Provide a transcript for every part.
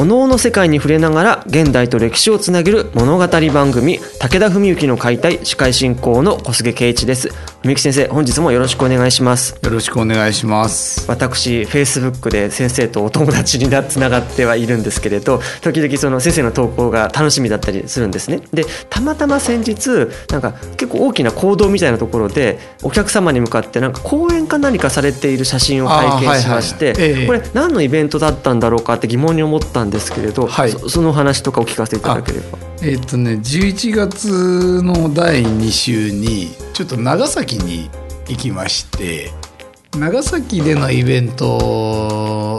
お能の世界に触れながら現代と歴史をつなげる物語番組武田文幸の解体司会進行の小菅圭一です。文幸先生本日もよろしくお願いします。よろしくお願いします。私フェイスブックで先生とお友達になつながってはいるんですけれど時々その先生の投稿が楽しみだったりするんですね。でたまたま先日なんか結構大きな行動みたいなところでお客様に向かってなんか講演か何かされている写真を拝見しまして、はいはいこれ何のイベントだったんだろうかって疑問に思ったんんですけれど、はい、そその話とかお聞かせいただければ。えっ、とね11月の第2週にちょっと長崎に行きまして長崎でのイベント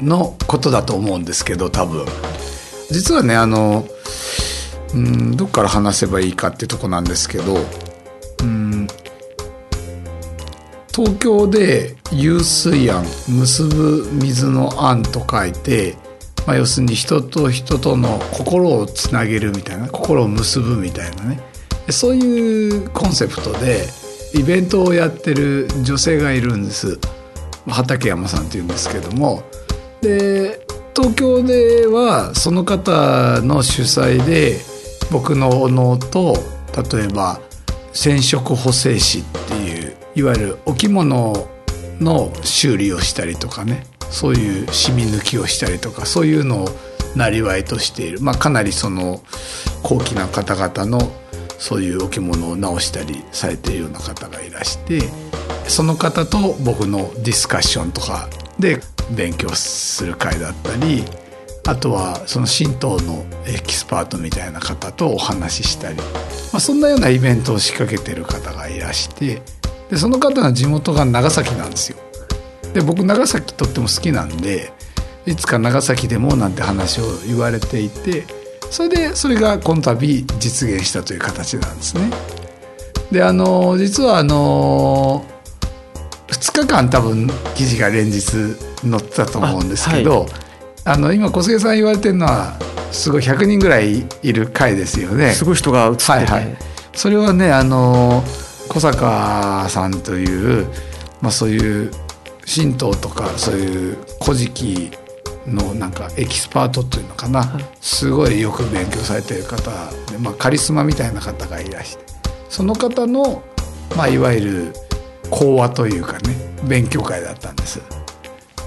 のことだと思うんですけど多分。実はねあのうんどっから話せばいいかってとこなんですけどうん東京で湧水庵結ぶ水の庵と書いて、まあ、要するに人と人との心をつなげるみたいな心を結ぶみたいなね。そういうコンセプトでイベントをやってる女性がいるんです。畠山さんっていうんですけども。で東京ではその方の主催で僕のお能と例えば染色補正師っていういわゆるお着物の修理をしたりとかね。そういう染み抜きをしたりとかそういうのをなりわいとしている、まあ、かなりその高貴な方々のそういうお着物を直したりされているような方がいらしてその方と僕のディスカッションとかで勉強する会だったりあとはその神道のエキスパートみたいな方とお話ししたり、まあ、そんなようなイベントを仕掛けてる方がいらしてでその方の地元が長崎なんですよ。で僕長崎とっても好きなんでいつか長崎でもなんて話を言われていてそれでそれがこの度実現したという形なんですね。であの実はあの2日間多分記事が連日載ってたと思うんですけどあ、はい、あの今小菅さん言われてるのはすごい100人ぐらいいる回ですよね。すごい人が映ってて、はいはい、それはねあの小坂さんという、まあ、そういう神道とかそういう古事記のなんかエキスパートというのかな、はい、すごいよく勉強されている方で、まあ、カリスマみたいな方がいらしてその方の、まあ、いわゆる講話というかね勉強会だったんです。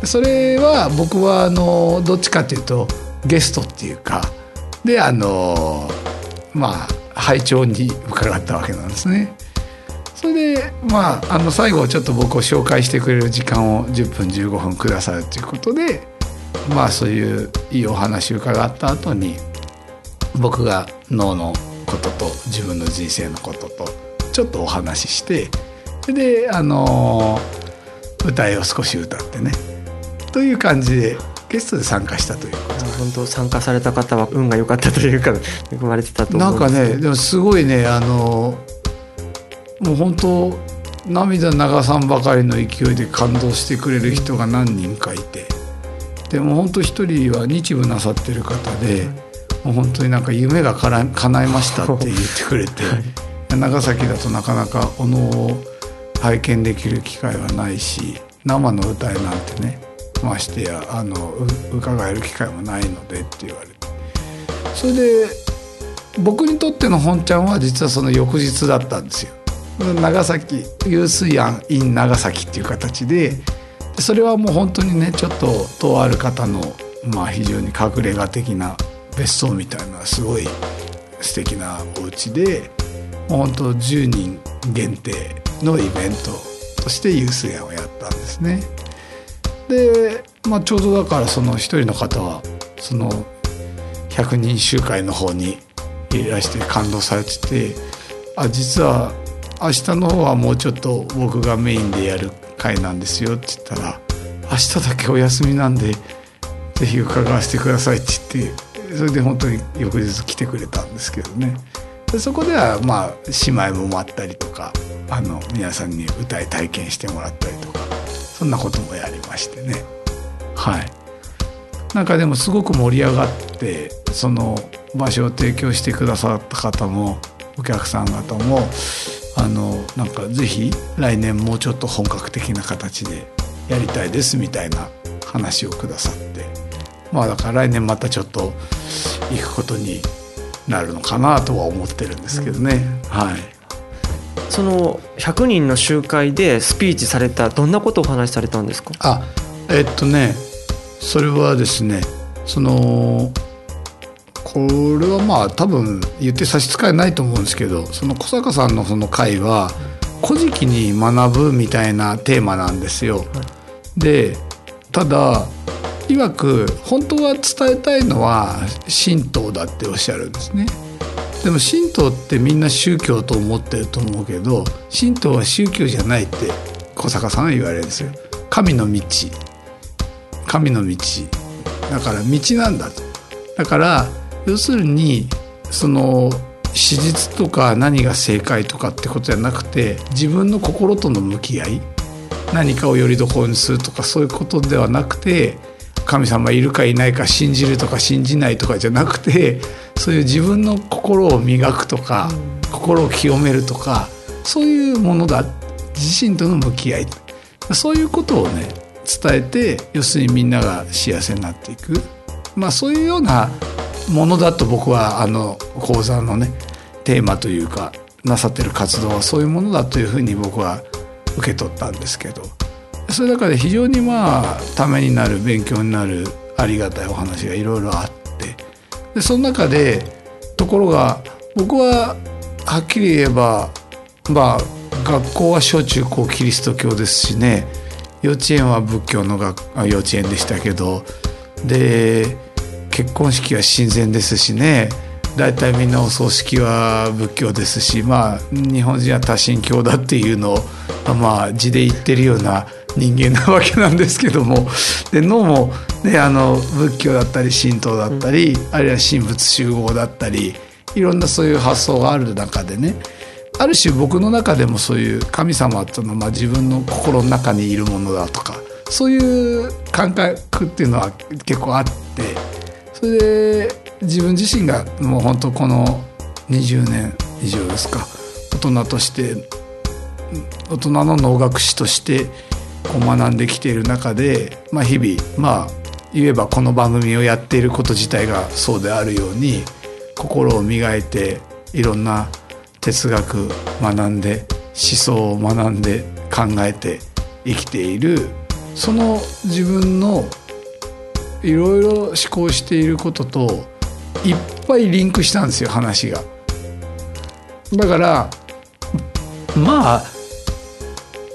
それは僕はあのどっちかというとゲストっていうかであのまあ拝聴に伺ったわけなんですね。それでまああの最後ちょっと僕を紹介してくれる時間を10分15分くださるということでまあそういういいお話を伺った後に僕が脳のことと自分の人生のこととちょっとお話ししてそれであの歌いを少し歌ってねという感じでゲストで参加したということ。本当参加された方は運が良かったというか恵まれてたと思うんですなんかねでもすごいねあのもう本当涙流さんばかりの勢いで感動してくれる人が何人かいてでも本当一人は日舞なさってる方で、もう本当になんか夢がかな叶いましたって言ってくれて、長崎だとなかなかお能を拝見できる機会はないし生の歌いなんてねましてやあの伺える機会もないのでって言われてそれで僕にとっての本ちゃんは実はその翌日だったんですよ。長崎湧水庵 in 長崎っていう形でそれはもう本当にねちょっととある方の、まあ、非常に隠れ家的な別荘みたいなすごい素敵なお家でもう本当10人限定のイベントとしてユース園をやったんですね。で、まあ、ちょうどだからその一人の方はその百人集会の方にいらして感動されててあ実は明日の方はもうちょっと僕がメインでやる会なんですよって言ったら明日だけお休みなんでぜひ伺わせてくださいって言ってそれで本当に翌日来てくれたんですけどね。でそこではまあ姉妹も待ったりとかあの皆さんに歌い体験してもらったりとかそんなこともやりましてね。はい。なんかでもすごく盛り上がってその場所を提供してくださった方もお客さん方もあのなんかぜひ来年もうちょっと本格的な形でやりたいですみたいな話をくださって。まあだから来年またちょっと行くことになるのかなとは思ってるんですけどね、はい。その100人の集会でスピーチされたどんなことをお話しされたんですか？あえっとねそれはですねそのこれはまあ多分言って差し支えないと思うんですけどその小坂さんのその会は「古事記に学ぶ」みたいなテーマなんですよ。でただ曰く本当は伝えたいのは神道だっておっしゃるんですね。でも神道ってみんな宗教と思ってると思うけど神道は宗教じゃないって小坂さんは言われるんですよ。神の道神の道だから道なんだと。だから要するにその史実とか何が正解とかってことじゃなくて自分の心との向き合い何かをよりどころにするとかそういうことではなくて神様いるかいないか信じるとか信じないとかじゃなくてそういう自分の心を磨くとか、心を清めるとかそういうものだ。自身との向き合い。そういうことをね伝えて要するにみんなが幸せになっていく、まあ、そういうようなものだと僕はあの講座のねテーマというかなさってる活動はそういうものだというふうに僕は受け取ったんですけどそれだから非常にまあためになる勉強になるありがたいお話がいろいろあってでその中でところが僕ははっきり言えばまあ学校は小中高キリスト教ですしね幼稚園は仏教の学幼稚園でしたけどで結婚式は神前ですしね。大体みんなお葬式は仏教ですしまあ日本人は多神教だっていうのをまあ字で言ってるような人間なわけなんですけども。で脳も、ね、あの仏教だったり神道だったり、あるいは神仏集合だったりいろんなそういう発想がある中でね。ある種僕の中でもそういう神様というのは、まあ、自分の心の中にいるものだとかそういう感覚っていうのは結構あって。それで自分自身がもう本当この20年以上ですか大人として大人の能楽師としてこう学んできている中で、まあ、日々まあ言えばこの番組をやっていること自体がそうであるように心を磨いていろんな哲学学んで思想を学んで考えて生きているその自分のいろいろ思考していることといっぱいリンクしたんですよ話が。だからまあ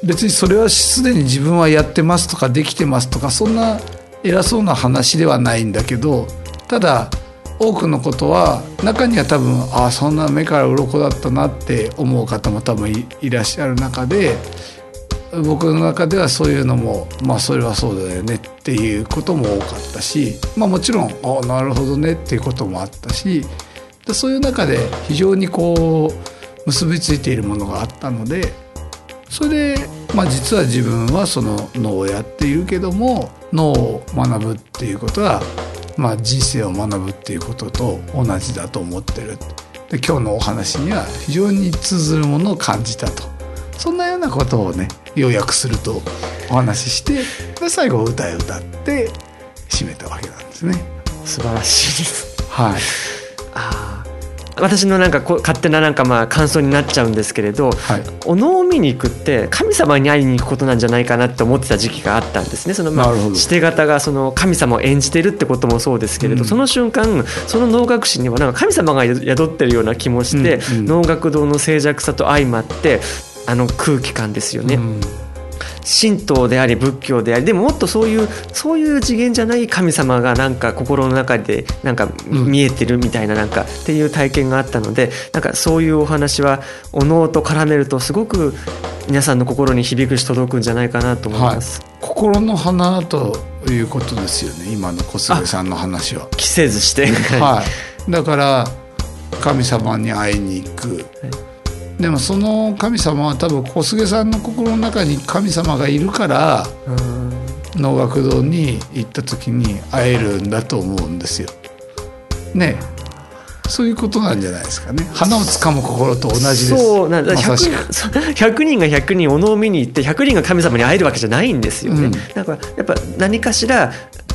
別にそれはすでに自分はやってますとかできてますとかそんな偉そうな話ではないんだけどただ多くのことは中には多分ああそんな目から鱗だったなって思う方も多分いらっしゃる中で僕の中ではそういうのもまあそれはそうだよねっていうことも多かったしまあもちろんあなるほどねっていうこともあったしでそういう中で非常にこう結びついているものがあったのでそれで、まあ、実は自分はその脳をやっているけども脳を学ぶっていうことは、まあ、人生を学ぶっていうことと同じだと思ってる。で今日のお話には非常に通ずるものを感じたと。そんなようなことをね要約するとお話ししてで最後歌い歌って締めたわけなんですね。素晴らしいです。はい。あー私のなんかこう勝手ななんかまあ感想になっちゃうんですけれど、はい。お能を見に行くって神様に会いに行くことなんじゃないかなって思ってた時期があったんですね。そのまあなるほど。して方がその神様を演じてるってこともそうですけれど、うん。その瞬間その能楽師にはなんか神様が宿ってるような気もして、うんうん。能楽堂の静寂さと相まってあの空気感ですよね。うん。神道であり仏教でありでももっとそういうそういう次元じゃない神様がなんか心の中でなんか見えてるみたいななんかっていう体験があったのでなんかそういうお話はお能と絡めるとすごく皆さんの心に響くし届くんじゃないかなと思います。はい、心の花ということですよね今の小菅さんの話は。着せずして、はい、だから神様に会いに行く、でもその神様は多分小菅さんの心の中に神様がいるから能楽堂に行った時に会えるんだと思うんですよ。ねそういうことなんじゃないですかね。花をつかむ心と同じです。そうなんだ。まさしく。100, 100人が100人お能を見に行って100人が神様に会えるわけじゃないんですよね、うん。だからやっぱ何かしら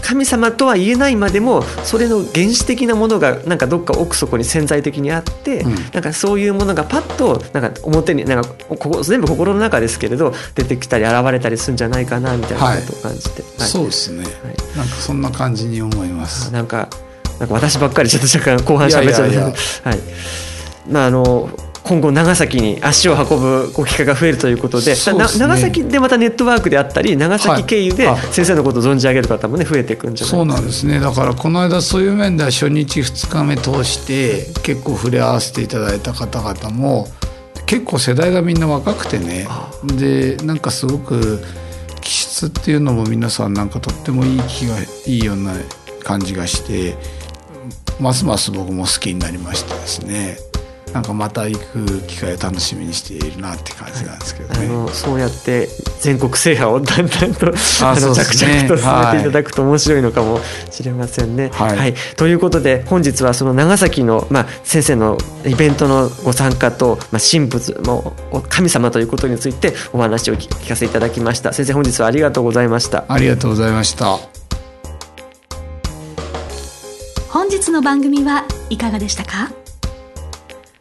神様とは言えないまでもそれの原始的なものがなんかどっか奥底に潜在的にあって、うん。なんかそういうものがパッとなんか表になんかここ全部心の中ですけれど出てきたり現れたりするんじゃないかなみたいなことを感じて、はい。そうですね、なんかそんな感じに思います。なんかなんか私ばっかりちょっと若干後半喋っちゃうはい。まああの今後長崎に足を運ぶこう機会が増えるということでね。な長崎でまたネットワークであったり長崎経由で先生のことを存じ上げる方もね増えていくんじゃないそうなんですね。だからこの間そういう面では初日2日目通して結構触れ合わせていただいた方々も結構世代がみんな若くてね。でなんかすごく気質っていうのも皆さんなんかとってもいい気がいいような感じがしてますます僕も好きになりましてですねなんかまた行く機会を楽しみにしているなって感じなんですけどね。あのそうやって全国制覇をだんだんとあの着々と進めていただくと面白いのかもしれませんね。はいということで本日はその長崎の、まあ、先生のイベントのご参加と、まあ、神仏も神様ということについてお話を聞聞かせていただきました。先生本日はありがとうございました。ありがとうございました。本日の番組はいかがでしたか？